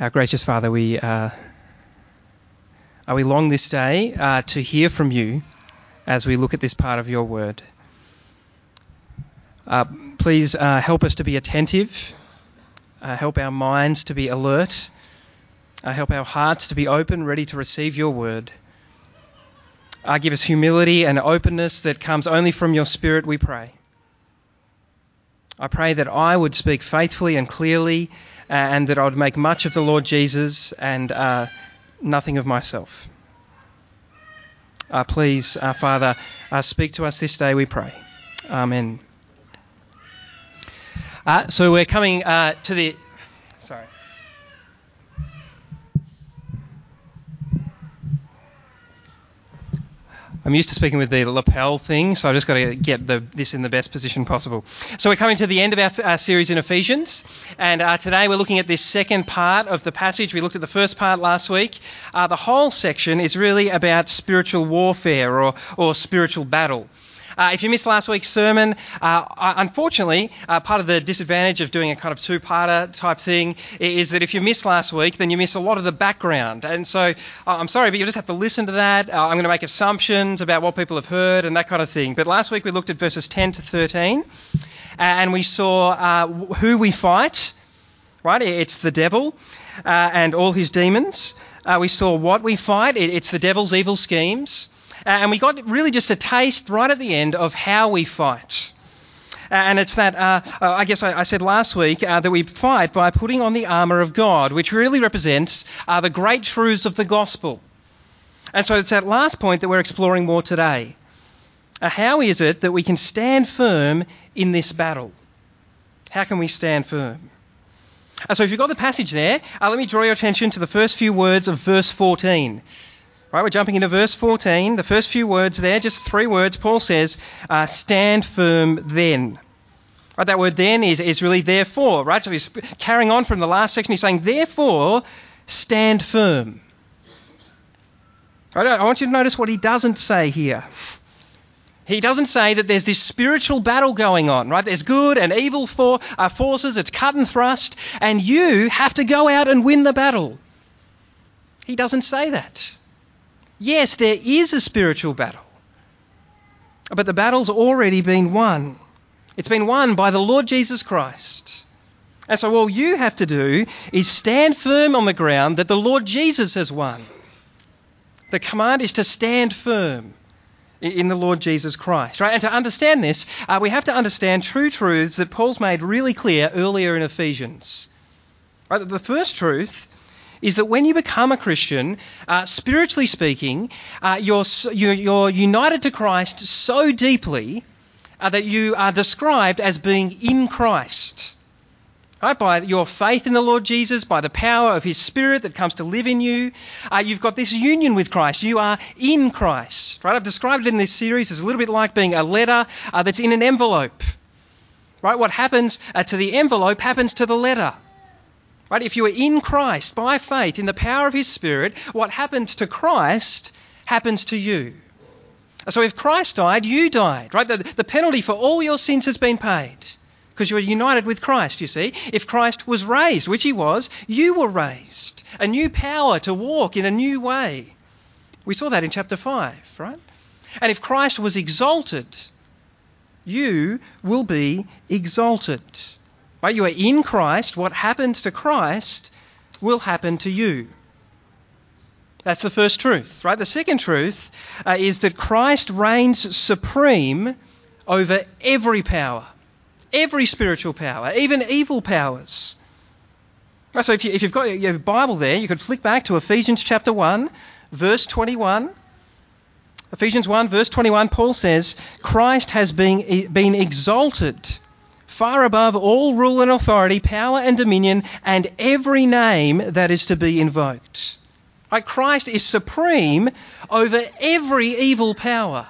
Our gracious Father, we, uh, are we long this day uh, to hear from you as we look at this part of your word. Uh, please uh, help us to be attentive, uh, help our minds to be alert, uh, help our hearts to be open, ready to receive your word. give us humility and openness that comes only from your Spirit, we pray. I pray that I would speak faithfully and clearly and that I would make much of the Lord Jesus and uh, nothing of myself. Uh, please, uh, Father, uh, speak to us this day, we pray. Amen. Uh, so we're coming to the. Sorry. I'm used to speaking with the lapel thing, so I've just got to get the, this in the best position possible. So we're coming to the end of our, our series in Ephesians, and uh, today we're looking at this second part of the passage. We looked at the first part last week. Uh, the whole section is really about spiritual warfare or, or spiritual battle. Uh, if you missed last week's sermon, uh, unfortunately, uh, part of the disadvantage of doing a kind of two-parter type thing is that if you miss last week, then you miss a lot of the background. And so uh, I'm sorry, but you just have to listen to that. Uh, I'm going to make assumptions about what people have heard and that kind of thing. But last week we looked at verses 10 to 13, and we saw uh, who we fight. Right, it's the devil and all his demons. we saw what we fight. it's the devil's evil schemes. Uh, and we got really just a taste right at the end of how we fight. Uh, and it's that, uh, uh, I guess I, said last week, uh, that we fight by putting on the armour of God, which really represents uh, the great truths of the gospel. And so it's that last point that we're exploring more today. how is it that we can stand firm in this battle? How can we stand firm? so if you've got the passage there, let me draw your attention to the first few words of verse 14. Right, we're jumping into verse 14. The first few words there, just three words. Paul says, uh, "Stand firm then." Right, that word "then" is is really therefore. Right, so he's carrying on from the last section. He's saying, "Therefore, stand firm." Right, I want you to notice what he doesn't say here. He doesn't say that there's this spiritual battle going on, right? There's good and evil for, uh, forces, it's cut and thrust, and you have to go out and win the battle. He doesn't say that. Yes, there is a spiritual battle, but the battle's already been won. It's been won by the Lord Jesus Christ. And so all you have to do is stand firm on the ground that the Lord Jesus has won. The command is to stand firm in the Lord Jesus Christ, right? And to understand this, uh, we have to understand true truths that Paul's made really clear earlier in Ephesians. Right? The first truth is that when you become a Christian, uh, spiritually speaking, uh, you're, you're, united to Christ so deeply uh, that you are described as being in Christ. Right, by your faith in the Lord Jesus, by the power of His Spirit that comes to live in you, uh, you've got this union with Christ. You are in Christ. Right? I've described it in this series as a little bit like being a letter uh, that's in an envelope. Right? What happens uh, to the envelope happens to the letter. Right? If you are in Christ by faith in the power of His Spirit, what happened to Christ happens to you. So if Christ died, you died. Right? The, the penalty for all your sins has been paid because you are united with Christ, you see. If Christ was raised, which he was, you were raised. A new power to walk in a new way. We saw that in chapter 5, right? And if Christ was exalted, you will be exalted. Right? You are in Christ. What happened to Christ will happen to you. That's the first truth, right? The second truth uh, is that Christ reigns supreme over every power, every spiritual power, even evil powers. Right, so if, you, have got your Bible there, you could flick back to Ephesians chapter 1, verse 21. Ephesians 1, verse 21, Paul says, Christ has been, been exalted far above all rule and authority, power and dominion, and every name that is to be invoked. Right? Christ is supreme over every evil power.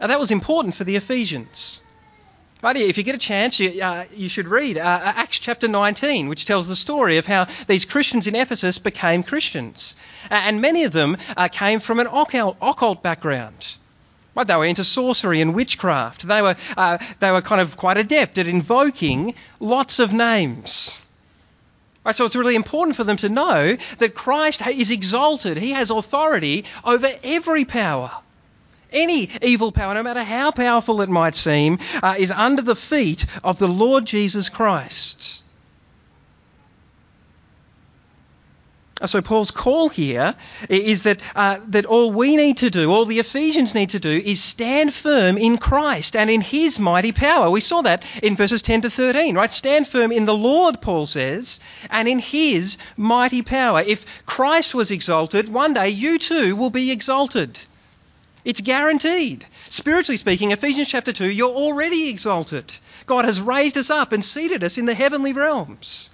Now, that was important for the Ephesians. Right, if you get a chance, you, uh, you should read uh Acts chapter 19, which tells the story of how these Christians in Ephesus became Christians. Uh, and many of them uh, came from an occult, occult background. Right, they were into sorcery and witchcraft. They were, uh, they were kind of quite adept at invoking lots of names. Right, so it's really important for them to know that Christ is exalted. He has authority over every power. Any evil power, no matter how powerful it might seem, uh, is under the feet of the Lord Jesus Christ. So Paul's call here is that uh, that all we need to do, all the Ephesians need to do, is stand firm in Christ and in His mighty power. We saw that in verses 10 to 13, right? Stand firm in the Lord, Paul says, and in His mighty power. If Christ was exalted, one day you too will be exalted. It's guaranteed. Spiritually speaking, Ephesians chapter 2, you're already exalted. God has raised us up and seated us in the heavenly realms.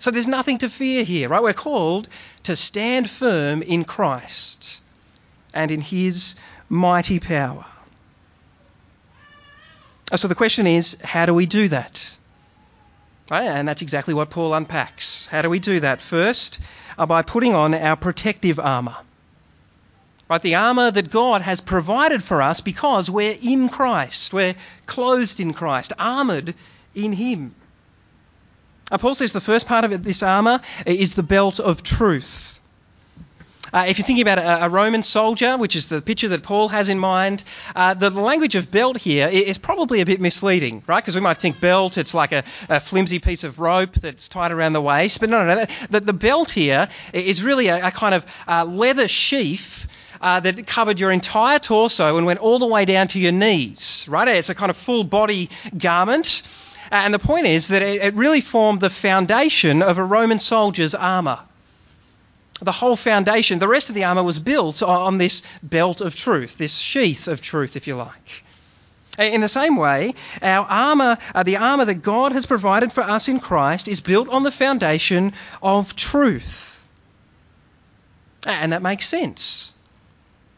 So there's nothing to fear here, right? We're called to stand firm in Christ and in his mighty power. So the question is, how do we do that? Right? And that's exactly what Paul unpacks. How do we do that? First, uh, by putting on our protective armour. Right, the armour that God has provided for us because we're in Christ. We're clothed in Christ, armoured in Him. Uh, Paul says the first part of this armour is the belt of truth. Uh, if you're thinking about a, a, Roman soldier, which is the picture that Paul has in mind, uh, the language of belt here is probably a bit misleading, right? Because we might think belt, it's like a, a, flimsy piece of rope that's tied around the waist. But no, no, no. The, the belt here is really a, a kind of uh, leather sheath. Uh, that covered your entire torso and went all the way down to your knees, right? It's a kind of full body garment. And the point is that it really formed the foundation of a Roman soldier's armour. The whole foundation, the rest of the armour was built on this belt of truth, this sheath of truth, if you like. In the same way, our armour, uh, the armour that God has provided for us in Christ, is built on the foundation of truth. And that makes sense.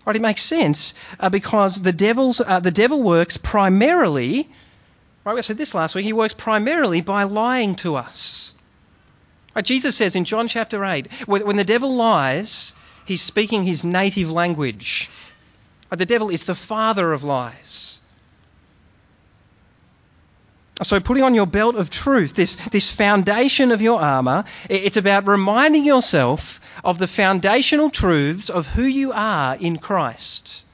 Right, it makes sense uh, because the devil's uh, the devil works primarily Right, we said this last week. He works primarily by lying to us. Right, Jesus says in John chapter 8, when the devil lies, he's speaking his native language. Right, the devil is the father of lies. So, putting on your belt of truth, this, this foundation of your armour, it's about reminding yourself of the foundational truths of who you are in Christ.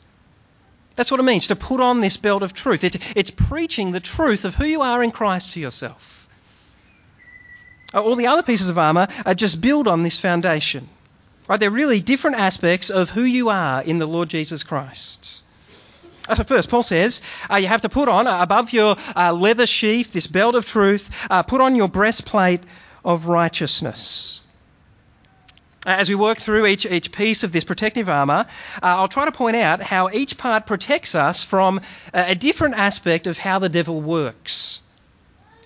That's what it means to put on this belt of truth. It's, it's preaching the truth of who you are in Christ to yourself. All the other pieces of armour are just build on this foundation. Right? They're really different aspects of who you are in the Lord Jesus Christ. So first, Paul says uh, you have to put on, uh, above your uh, leather sheath, this belt of truth, uh, put on your breastplate of righteousness. As we work through each, each piece of this protective armour, uh, I'll try to point out how each part protects us from a, a different aspect of how the devil works.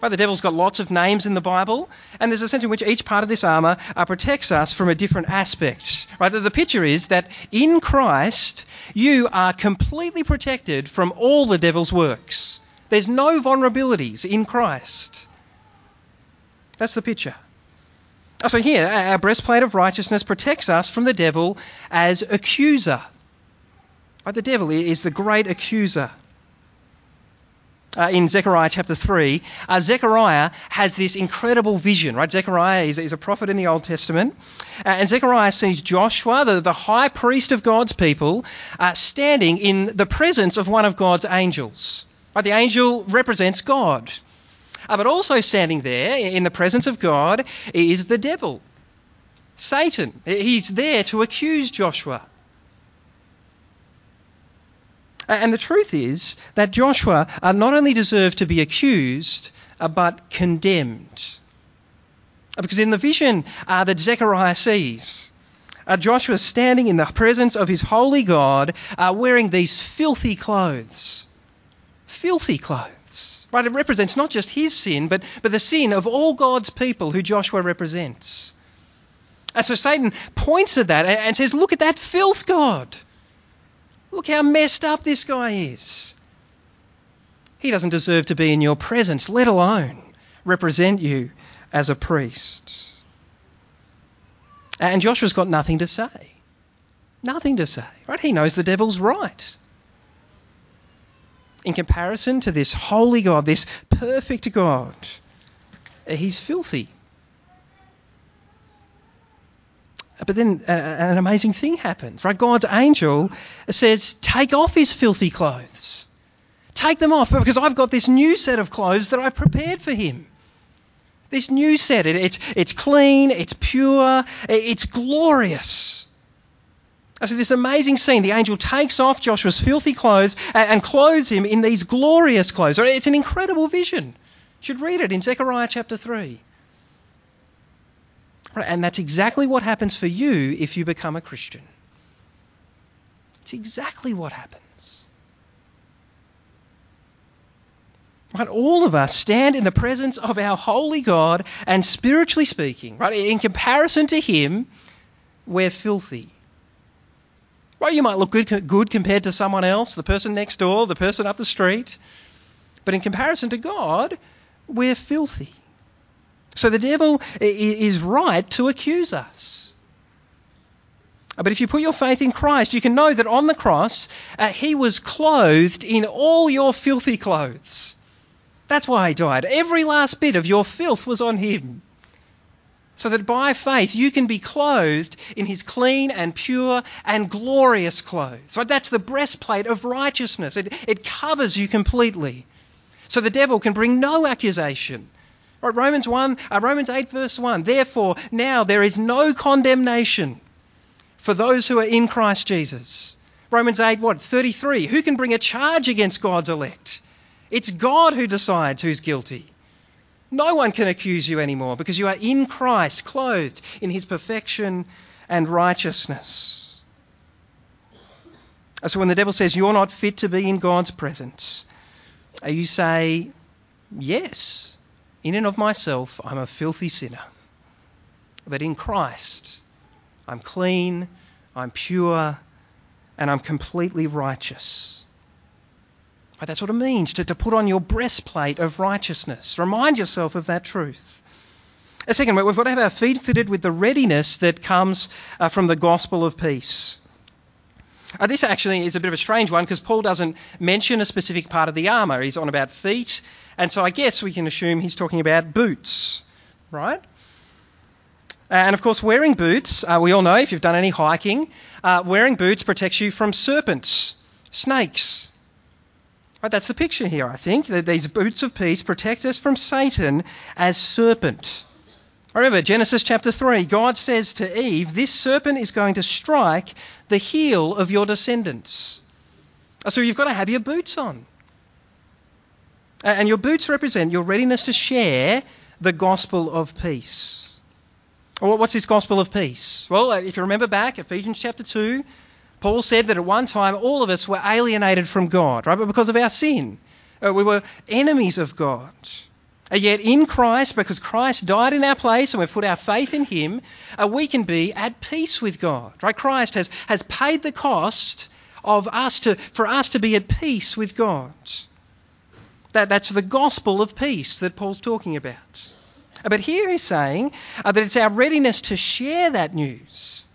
Right, the devil's got lots of names in the Bible, and there's a sense in which each part of this armour uh, protects us from a different aspect. Right, the picture is that in Christ, you are completely protected from all the devil's works. There's no vulnerabilities in Christ. That's the picture. So here, our breastplate of righteousness protects us from the devil as accuser. Right, the devil is the great accuser. Uh, in Zechariah chapter 3, uh, Zechariah has this incredible vision, right? Zechariah is, is a prophet in the Old Testament. Uh, and Zechariah sees Joshua, the, the high priest of God's people, uh, standing in the presence of one of God's angels. Right? The angel represents God. Uh, but also standing there in the presence of God is the devil, Satan. He's there to accuse Joshua. And the truth is that Joshua uh, not only deserved to be accused, uh, but condemned. Because in the vision uh, that Zechariah sees, uh, Joshua standing in the presence of his holy God, uh, wearing these filthy clothes. Filthy clothes. Right? It represents not just his sin, but, but the sin of all God's people who Joshua represents. And so Satan points at that and says, Look at that filth, God. Look how messed up this guy is. He doesn't deserve to be in your presence, let alone represent you as a priest. And Joshua's got nothing to say. Nothing to say, right? He knows the devil's right in comparison to this holy God, this perfect God, uh, he's filthy. Uh, but then uh, uh, an amazing thing happens, right? God's angel says, Take off his filthy clothes. Take them off because I've got this new set of clothes that I've prepared for him. This new set, it, it's, it's clean, it's pure, it's glorious. So this amazing scene, the angel takes off Joshua's filthy clothes and, clothes him in these glorious clothes. It's an incredible vision. You should read it in Zechariah chapter 3. And that's exactly what happens for you if you become a Christian. It's exactly what happens. Right, all of us stand in the presence of our holy God, and spiritually speaking, right, in comparison to Him, we're filthy. Right, you might look good, good compared to someone else, the person next door, the person up the street, but in comparison to God, we're filthy. So the devil is right to accuse us. But if you put your faith in Christ, you can know that on the cross, uh, he was clothed in all your filthy clothes. That's why he died. Every last bit of your filth was on him. So that by faith you can be clothed in his clean and pure and glorious clothes. Right? That's the breastplate of righteousness. It, it covers you completely. So the devil can bring no accusation. Right, Romans 1, uh, Romans 8 verse 1. Therefore, now there is no condemnation for those who are in Christ Jesus. Romans 8 what? 33. Who can bring a charge against God's elect? It's God who decides who's guilty. No one can accuse you anymore because you are in Christ, clothed in his perfection and righteousness. So when the devil says you're not fit to be in God's presence, you say, Yes, in and of myself, I'm a filthy sinner. But in Christ, I'm clean, I'm pure, and I'm completely righteous. That's what it means to, to put on your breastplate of righteousness. Remind yourself of that truth. A second, we've got to have our feet fitted with the readiness that comes uh, from the gospel of peace. Uh, this actually is a bit of a strange one because Paul doesn't mention a specific part of the armour. He's on about feet, and so I guess we can assume he's talking about boots, right? And of course, wearing boots, uh, we all know if you've done any hiking, uh, wearing boots protects you from serpents, snakes, Right, that's the picture here, I think. That these boots of peace protect us from Satan as serpent. Remember, Genesis chapter 3, God says to Eve, This serpent is going to strike the heel of your descendants. Uh, so you've got to have your boots on. And your boots represent your readiness to share the gospel of peace. What's this gospel of peace? Well, uh, if you remember back, Ephesians chapter 2, Paul said that at one time all of us were alienated from God, right? But because of our sin, uh, we were enemies of God. And yet in Christ, because Christ died in our place and we've put our faith in Him, uh, we can be at peace with God, right? Christ has, has paid the cost of us to, for us to be at peace with God. That, that's the gospel of peace that Paul's talking about. But here he's saying uh, that it's our readiness to share that news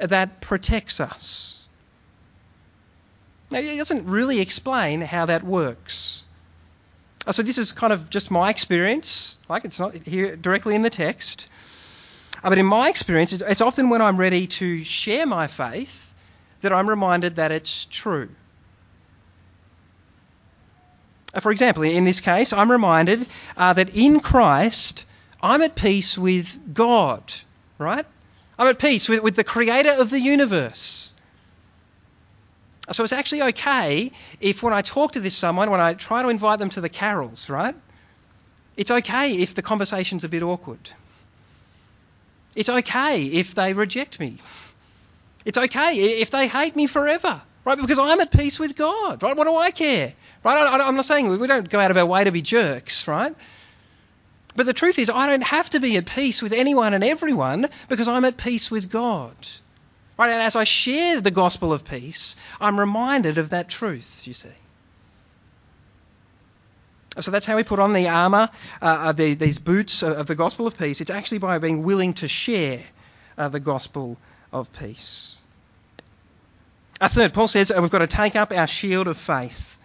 that protects us. Now, he doesn't really explain how that works. Uh, so this is kind of just my experience. Like it's not here directly in the text. Uh, but in my experience, it's often when I'm ready to share my faith that I'm reminded that it's true. Uh, for example, in this case, I'm reminded uh, that in Christ, I'm at peace with God, right? I'm at peace with, with the creator of the universe. So it's actually okay if when I talk to this someone, when I try to invite them to the carols, right? It's okay if the conversation's a bit awkward. It's okay if they reject me. It's okay if they hate me forever, right? Because I'm at peace with God, right? What do I care, right? I'm not saying we don't go out of our way to be jerks, right? But the truth is, I don't have to be at peace with anyone and everyone because I'm at peace with God. Right? And as I share the gospel of peace, I'm reminded of that truth, you see. So that's how we put on the armour, uh, uh the, these boots of the gospel of peace. It's actually by being willing to share uh, the gospel of peace. A third, Paul says uh, we've got to take up our shield of faith.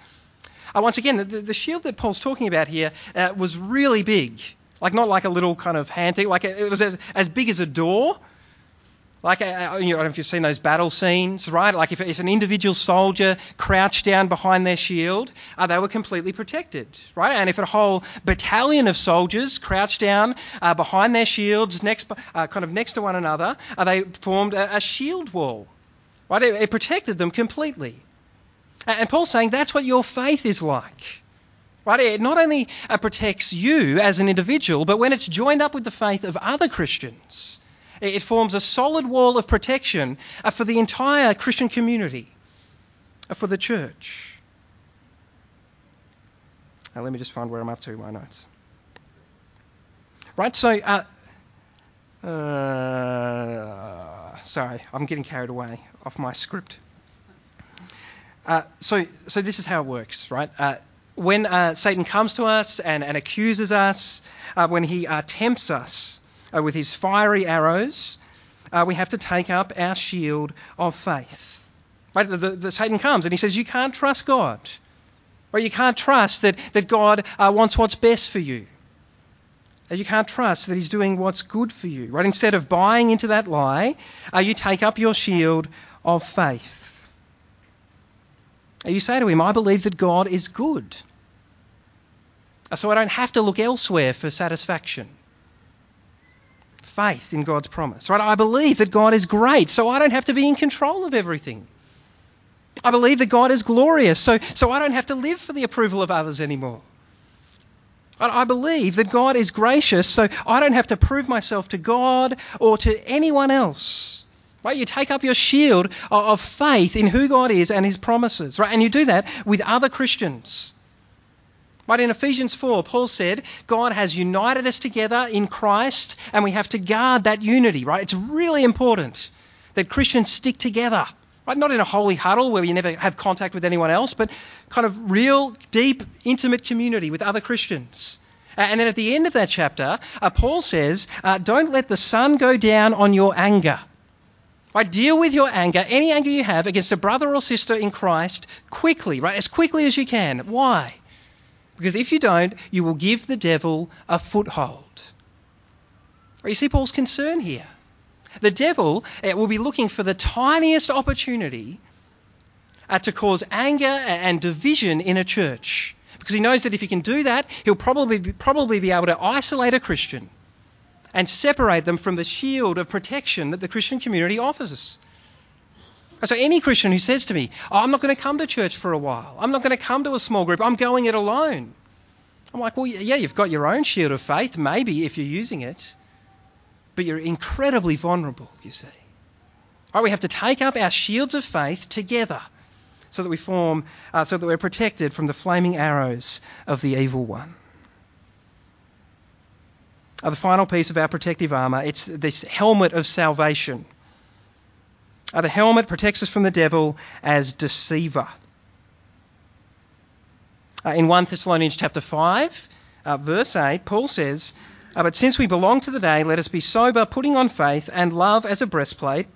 Uh, once again, the, the, shield that Paul's talking about here uh, was really big. Like, not like a little kind of hand thing, like it was as, as big as a door. Like, uh, I don't know if you've seen those battle scenes, right? Like, if, if an individual soldier crouched down behind their shield, uh, they were completely protected, right? And if a whole battalion of soldiers crouched down uh, behind their shields, next, uh, kind of next to one another, uh, they formed a, a, shield wall, right? It, it protected them completely. And Paul's saying that's what your faith is like. Right? It not only uh, protects you as an individual, but when it's joined up with the faith of other Christians, it forms a solid wall of protection uh, for the entire Christian community, uh, for the church. Now, let me just find where I'm up to in my notes. Right, so, uh, uh, sorry, I'm getting carried away off my script. Uh, so, so this is how it works, right? Uh, when uh, Satan comes to us and, and accuses us, uh, when he uh, tempts us with his fiery arrows, we have to take up our shield of faith. Right? The, the, the, Satan comes and he says, You can't trust God. Or you can't trust that, that God wants what's best for you. You can't trust that He's doing what's good for you. Right? Instead of buying into that lie, you take up your shield of faith. You say to him, I believe that God is good. So I don't have to look elsewhere for satisfaction. Faith in God's promise. Right? I believe that God is great, so I don't have to be in control of everything. I believe that God is glorious, so, so I don't have to live for the approval of others anymore. I believe that God is gracious, so I don't have to prove myself to God or to anyone else. Right? You take up your shield of faith in who God is and his promises, right? And you do that with other Christians. Right, in Ephesians 4, Paul said, God has united us together in Christ, and we have to guard that unity, right? It's really important that Christians stick together, right? Not in a holy huddle where you never have contact with anyone else, but kind of real, deep, intimate community with other Christians. And then at the end of that chapter, uh, Paul says, uh, Don't let the sun go down on your anger. Right? Deal with your anger, any anger you have against a brother or sister in Christ, quickly, right? As quickly as you can. Why? Because if you don't, you will give the devil a foothold. You see Paul's concern here. The devil eh, will be looking for the tiniest opportunity uh, to cause anger and division in a church. Because he knows that if he can do that, he'll probably be, probably be able to isolate a Christian and separate them from the shield of protection that the Christian community offers us. So, any Christian who says to me, oh, I'm not going to come to church for a while, I'm not going to come to a small group, I'm going it alone. I'm like, well, yeah, you've got your own shield of faith, maybe if you're using it, but you're incredibly vulnerable, you see. Right, we have to take up our shields of faith together so that we form, uh, so that we're protected from the flaming arrows of the evil one uh, the final piece of our protective armour. It's this helmet of salvation. Uh, the helmet protects us from the devil as deceiver. Uh, in 1 Thessalonians chapter 5, uh, verse 8, Paul says, uh, But since we belong to the day, let us be sober, putting on faith and love as a breastplate,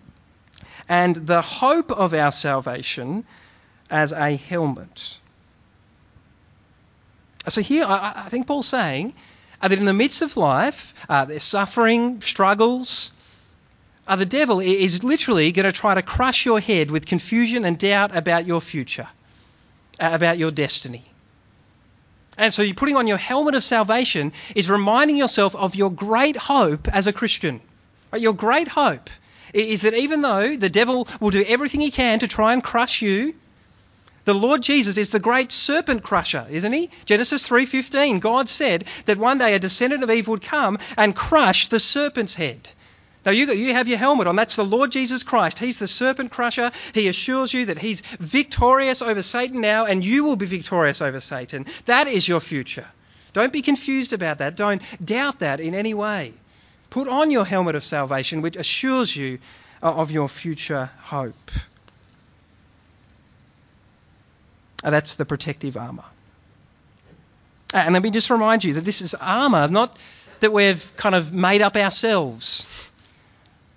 and the hope of our salvation as a helmet. So here, I, I think Paul's saying that in the midst of life, uh, there's suffering, struggles, uh, the devil is literally going to try to crush your head with confusion and doubt about your future, uh, about your destiny. And so you're putting on your helmet of salvation is reminding yourself of your great hope as a Christian. Right? Your great hope is that even though the devil will do everything he can to try and crush you, the Lord Jesus is the great serpent crusher, isn't he? Genesis 3:15. God said that one day a descendant of Eve would come and crush the serpent's head. Now you, you have your helmet on. That's the Lord Jesus Christ. He's the serpent crusher. He assures you that he's victorious over Satan now, and you will be victorious over Satan. That is your future. Don't be confused about that. Don't doubt that in any way. Put on your helmet of salvation, which assures you uh, of your future hope. Uh, that's the protective armour. And let me just remind you that this is armour, not that we've kind of made up ourselves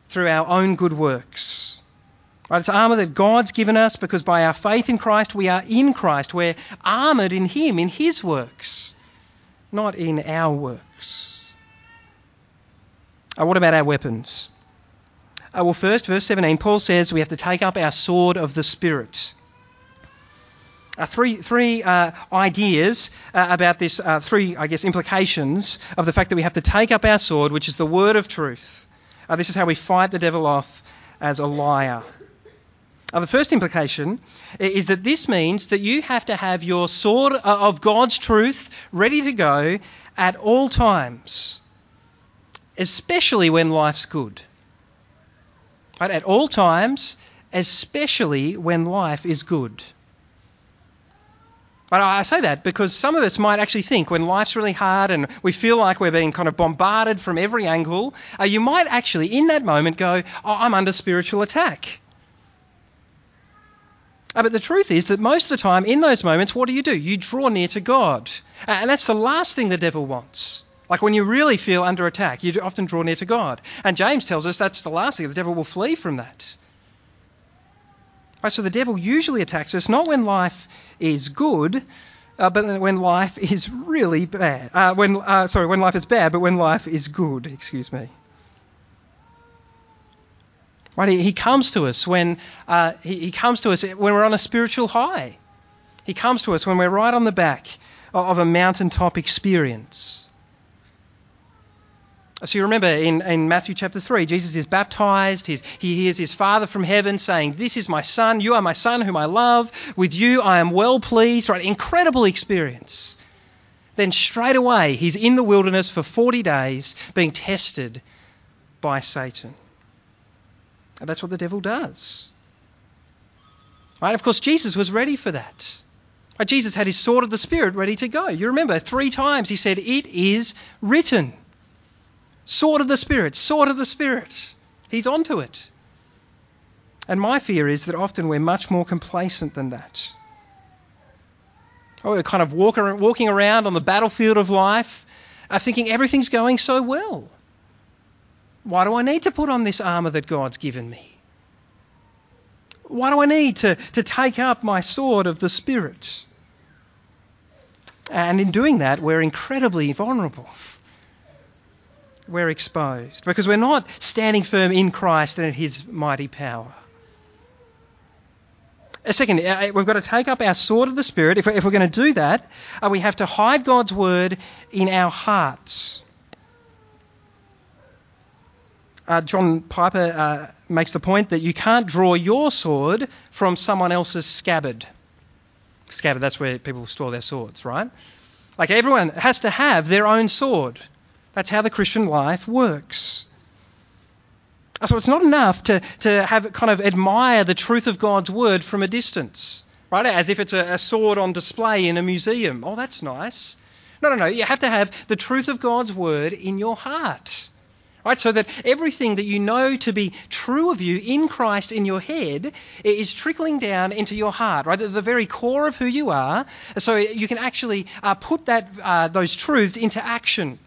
through our own good works. Right? It's armour that God's given us because by our faith in Christ, we are in Christ. We're armoured in Him, in His works, not in our works. Uh, what about our weapons? Uh, well, first, verse 17, Paul says we have to take up our sword of the Spirit. Uh, three three uh, ideas uh, about this, uh, three, I guess, implications of the fact that we have to take up our sword, which is the word of truth. Uh, this is how we fight the devil off as a liar. Uh, the first implication is that this means that you have to have your sword of God's truth ready to go at all times, especially when life's good. Right? At all times, especially when life is good. But I say that because some of us might actually think when life's really hard and we feel like we're being kind of bombarded from every angle, uh, you might actually in that moment go, oh, I'm under spiritual attack. Uh, but the truth is that most of the time, in those moments, what do you do? You draw near to God. And that's the last thing the devil wants. Like when you really feel under attack, you often draw near to God. And James tells us that's the last thing. The devil will flee from that. Right, so the devil usually attacks us not when life is good, uh, but when life is really bad. Uh, when uh, sorry, when life is bad, but when life is good. Excuse me. Right? He, he comes to us when uh, he, he comes to us when we're on a spiritual high. He comes to us when we're right on the back of a mountaintop experience. So you remember in, in Matthew chapter 3, Jesus is baptized. He's, he hears his Father from heaven saying, This is my Son. You are my Son whom I love. With you I am well pleased. Right? Incredible experience. Then straight away, he's in the wilderness for 40 days being tested by Satan. And that's what the devil does. Right? Of course, Jesus was ready for that. Right? Jesus had his sword of the Spirit ready to go. You remember, three times he said, It is written. Sword of the Spirit, sword of the Spirit. He's onto it. And my fear is that often we're much more complacent than that. Or we're kind of walk, walking around on the battlefield of life, uh, thinking everything's going so well. Why do I need to put on this armour that God's given me? Why do I need to, to take up my sword of the Spirit? And in doing that, we're incredibly vulnerable. We're exposed because we're not standing firm in Christ and in His mighty power. A second, uh, we've got to take up our sword of the Spirit. If we're, going to do that, uh, we have to hide God's word in our hearts. Uh, John Piper uh, makes the point that you can't draw your sword from someone else's scabbard. Scabbard, that's where people store their swords, right? Like everyone has to have their own sword. That's how the Christian life works. So it's not enough to, to have kind of admire the truth of God's word from a distance, right? As if it's a, a sword on display in a museum. Oh, that's nice. No, no, no. You have to have the truth of God's word in your heart. Right, so that everything that you know to be true of you in Christ in your head is trickling down into your heart, right, at the very core of who you are, so you can actually uh, put that uh, those truths into action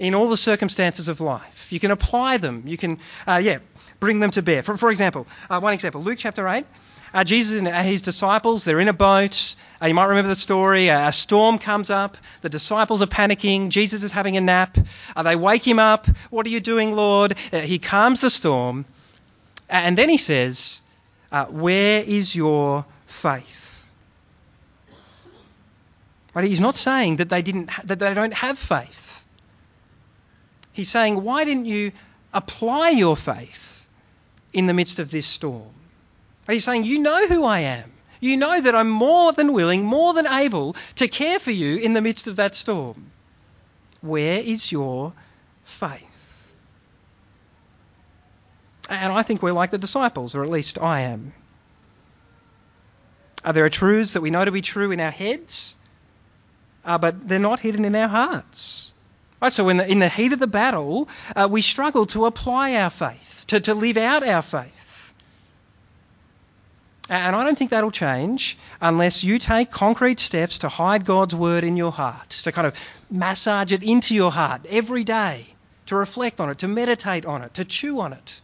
in all the circumstances of life. You can apply them. You can, uh, yeah, bring them to bear. For, for example, uh, one example, Luke chapter 8. Uh, Jesus and his disciples, they're in a boat. Uh, you might remember the story. a storm comes up. The disciples are panicking. Jesus is having a nap. Uh, they wake him up. What are you doing, Lord? Uh, he calms the storm. And then he says, Where is your faith? But he's not saying that they, didn't, that they don't have faith. He's saying, Why didn't you apply your faith in the midst of this storm? He's saying, You know who I am. You know that I'm more than willing, more than able to care for you in the midst of that storm. Where is your faith? And I think we're like the disciples, or at least I am. Are there truths that we know to be true in our heads, uh, but they're not hidden in our hearts? Right, so in the, in the heat of the battle, uh, we struggle to apply our faith, to, to live out our faith. And I don't think that'll change unless you take concrete steps to hide God's word in your heart, to kind of massage it into your heart every day, to reflect on it, to meditate on it, to chew on it.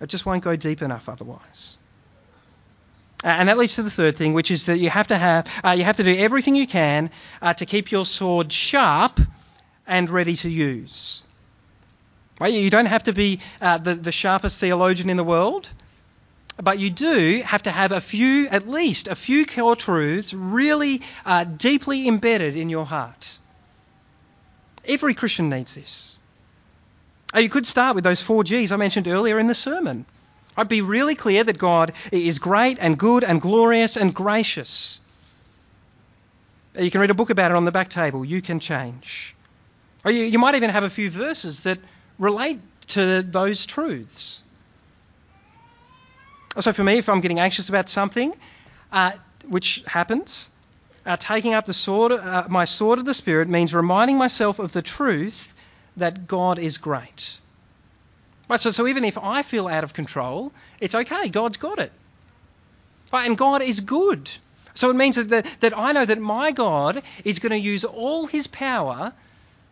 It just won't go deep enough otherwise. Uh, and that leads to the third thing, which is that you have to have uh, you have to do everything you can uh, to keep your sword sharp and ready to use. Right? You don't have to be uh, the, the sharpest theologian in the world, but you do have to have a few, at least a few core truths, really uh, deeply embedded in your heart. Every Christian needs this. Uh, you could start with those four G's I mentioned earlier in the sermon. I'd be really clear that God is great and good and glorious and gracious. You can read a book about it on the back table. You can change. Or you, you might even have a few verses that relate to those truths. So, for me, if I'm getting anxious about something, uh, which happens, uh, taking up the sword, uh, my sword of the Spirit means reminding myself of the truth that God is great. Right, so, so even if I feel out of control, it's okay. God's got it. Right, and God is good. So it means that, that, that I know that my God is going to use all his power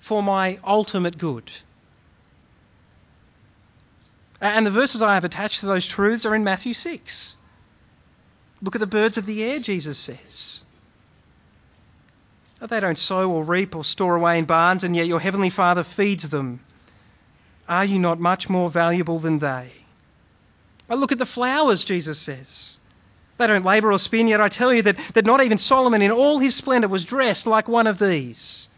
for my ultimate good. And the verses I have attached to those truths are in Matthew 6. Look at the birds of the air, Jesus says. They don't sow or reap or store away in barns, and yet your heavenly Father feeds them. Are you not much more valuable than they? But look at the flowers, Jesus says. They don't labour or spin, yet I tell you that, that not even Solomon in all his splendour was dressed like one of these.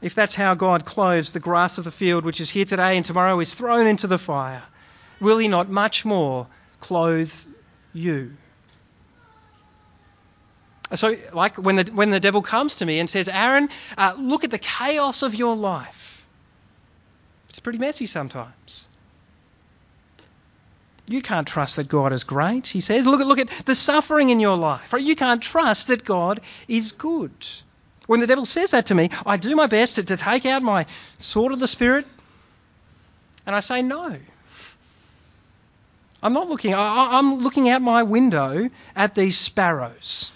If that's how God clothes the grass of the field, which is here today and tomorrow is thrown into the fire, will he not much more clothe you? So, like when the, when the devil comes to me and says, Aaron, uh, look at the chaos of your life. It's pretty messy sometimes. You can't trust that God is great, he says. Look at, look at the suffering in your life. You can't trust that God is good. When the devil says that to me, I do my best to, to take out my sword of the Spirit and I say, no. I'm not looking, I, I'm looking out my window at these sparrows.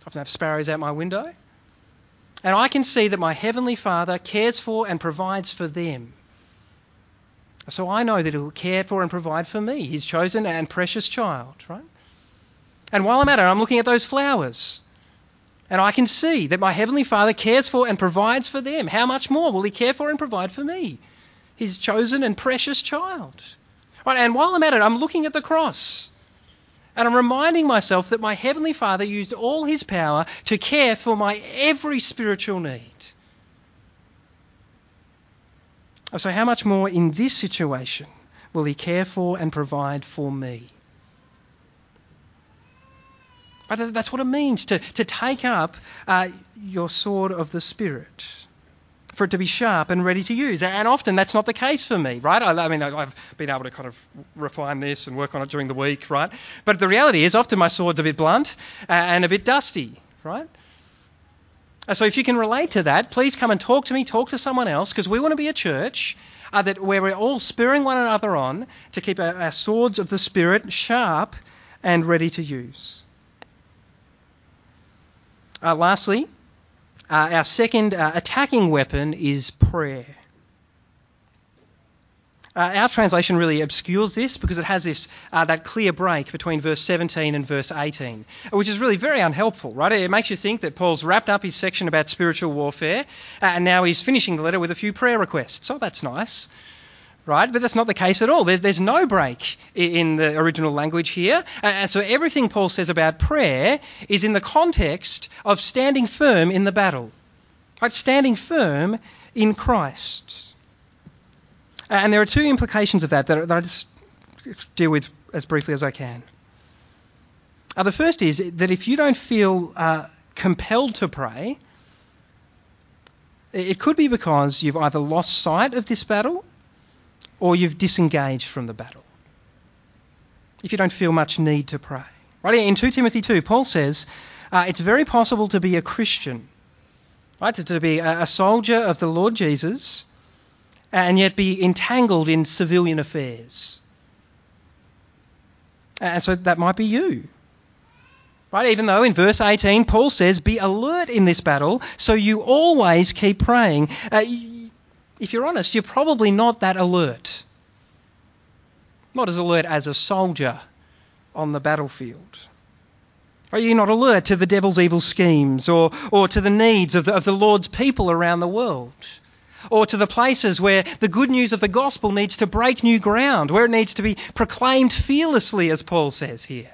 I often have sparrows out my window. And I can see that my Heavenly Father cares for and provides for them. So I know that He'll care for and provide for me, His chosen and precious child, right? And while I'm at it, I'm looking at those flowers. And I can see that my Heavenly Father cares for and provides for them. How much more will He care for and provide for me, His chosen and precious child? Right, and while I'm at it, I'm looking at the cross. And I'm reminding myself that my Heavenly Father used all His power to care for my every spiritual need. So, how much more in this situation will He care for and provide for me? But that's what it means to, to take up uh, your sword of the Spirit, for it to be sharp and ready to use. And often that's not the case for me, right? I, I mean, I've been able to kind of refine this and work on it during the week, right? But the reality is, often my sword's a bit blunt uh, and a bit dusty, right? So if you can relate to that, please come and talk to me, talk to someone else, because we want to be a church uh, that where we're all spurring one another on to keep our, our swords of the Spirit sharp and ready to use. Uh, lastly, uh, our second uh, attacking weapon is prayer. Uh, our translation really obscures this because it has this uh, that clear break between verse 17 and verse 18, which is really very unhelpful, right? It makes you think that Paul's wrapped up his section about spiritual warfare, uh, and now he's finishing the letter with a few prayer requests. Oh, that's nice, right? But that's not the case at all. There's no break in the original language here, and so everything Paul says about prayer is in the context of standing firm in the battle, right? Standing firm in Christ. And there are two implications of that that, I just deal with as briefly as I can. Uh, the first is that if you don't feel uh, compelled to pray, it could be because you've either lost sight of this battle or you've disengaged from the battle. If you don't feel much need to pray. Right in 2 Timothy 2, Paul says uh, it's very possible to be a Christian, right? To, to be a, a soldier of the Lord Jesus and yet be entangled in civilian affairs. And so that might be you. Right? Even though in verse 18, Paul says, Be alert in this battle, so you always keep praying. Uh, if you're honest, you're probably not that alert. Not as alert as a soldier on the battlefield. Are you not alert to the devil's evil schemes or, or to the needs of the, of the Lord's people around the world? Or to the places where the good news of the gospel needs to break new ground, where it needs to be proclaimed fearlessly, as Paul says here.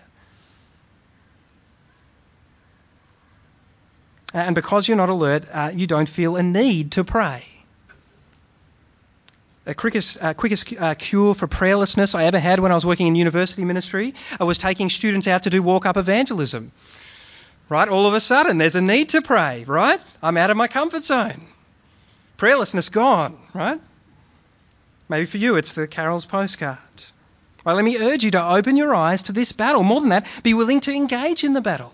And because you're not alert, uh, you don't feel a need to pray. The quickest, uh, quickest uh, cure for prayerlessness I ever had when I was working in university ministry, I was taking students out to do walk up evangelism. Right? All of a sudden, there's a need to pray, right? I'm out of my comfort zone. Prayerlessness gone, right? Maybe for you, it's the Carol's postcard. Right, let me urge you to open your eyes to this battle. More than that, be willing to engage in the battle.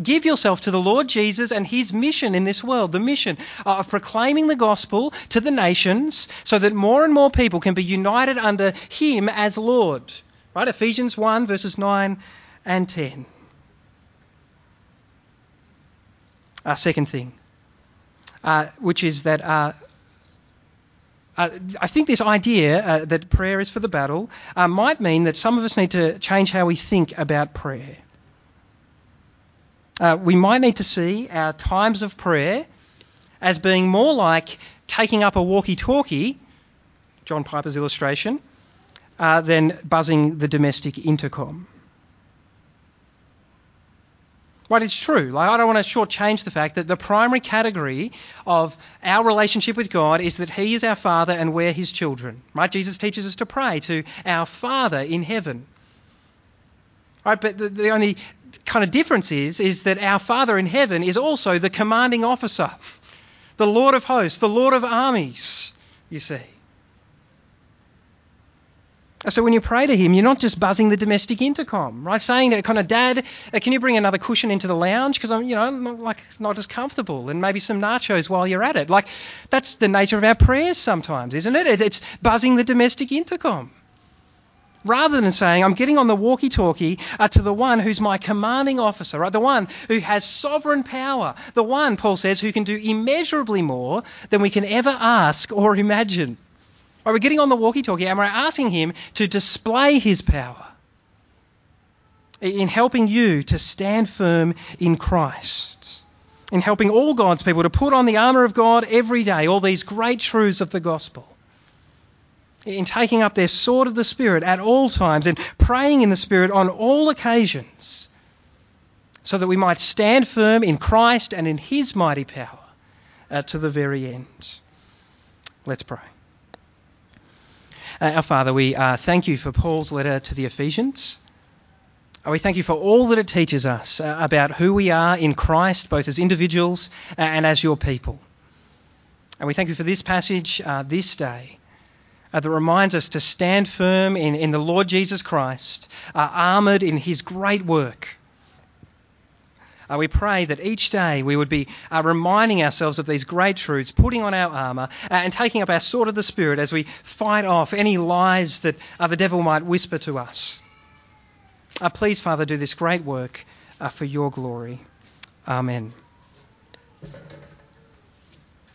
Give yourself to the Lord Jesus and his mission in this world, the mission uh, of proclaiming the gospel to the nations so that more and more people can be united under him as Lord. Right? Ephesians 1, verses 9 and 10. Our second thing, uh, which is that uh, uh, I think this idea uh, that prayer is for the battle uh, might mean that some of us need to change how we think about prayer. Uh, we might need to see our times of prayer as being more like taking up a walkie talkie, John Piper's illustration, than buzzing the domestic intercom. Right, it's true. Like, I don't want to shortchange the fact that the primary category of our relationship with God is that He is our Father and we're His children. Right? Jesus teaches us to pray to our Father in heaven. Right, but the, the only kind of difference is, is that our Father in heaven is also the commanding officer, the Lord of hosts, the Lord of armies, you see. So when you pray to him, you're not just buzzing the domestic intercom, right? Saying that kind of, Dad, uh, can you bring another cushion into the lounge because I'm, you know, not, like not as comfortable, and maybe some nachos while you're at it. Like that's the nature of our prayers sometimes, isn't it? It's buzzing the domestic intercom rather than saying, I'm getting on the walkie talkie uh, to the one who's my commanding officer, right? The one who has sovereign power. The one, Paul says, who can do immeasurably more than we can ever ask or imagine. Right, we're getting on the walkie talkie and we're asking him to display his power in helping you to stand firm in Christ. In helping all God's people to put on the armour of God every day, all these great truths of the gospel in taking up their sword of the Spirit at all times and praying in the Spirit on all occasions, so that we might stand firm in Christ and in His mighty power uh, to the very end. Let's pray. Uh, our Father, we uh, thank you for Paul's letter to the Ephesians. Uh, we thank you for all that it teaches us uh, about who we are in Christ, both as individuals uh, and as your people. And we thank you for this passage uh, this day uh, that reminds us to stand firm in, in the Lord Jesus Christ, uh, armoured in his great work. Uh, we pray that each day we would be uh, reminding ourselves of these great truths, putting on our armour, uh, and taking up our sword of the Spirit as we fight off any lies that uh, the devil might whisper to us. please, Father, do this great work for your glory. Amen.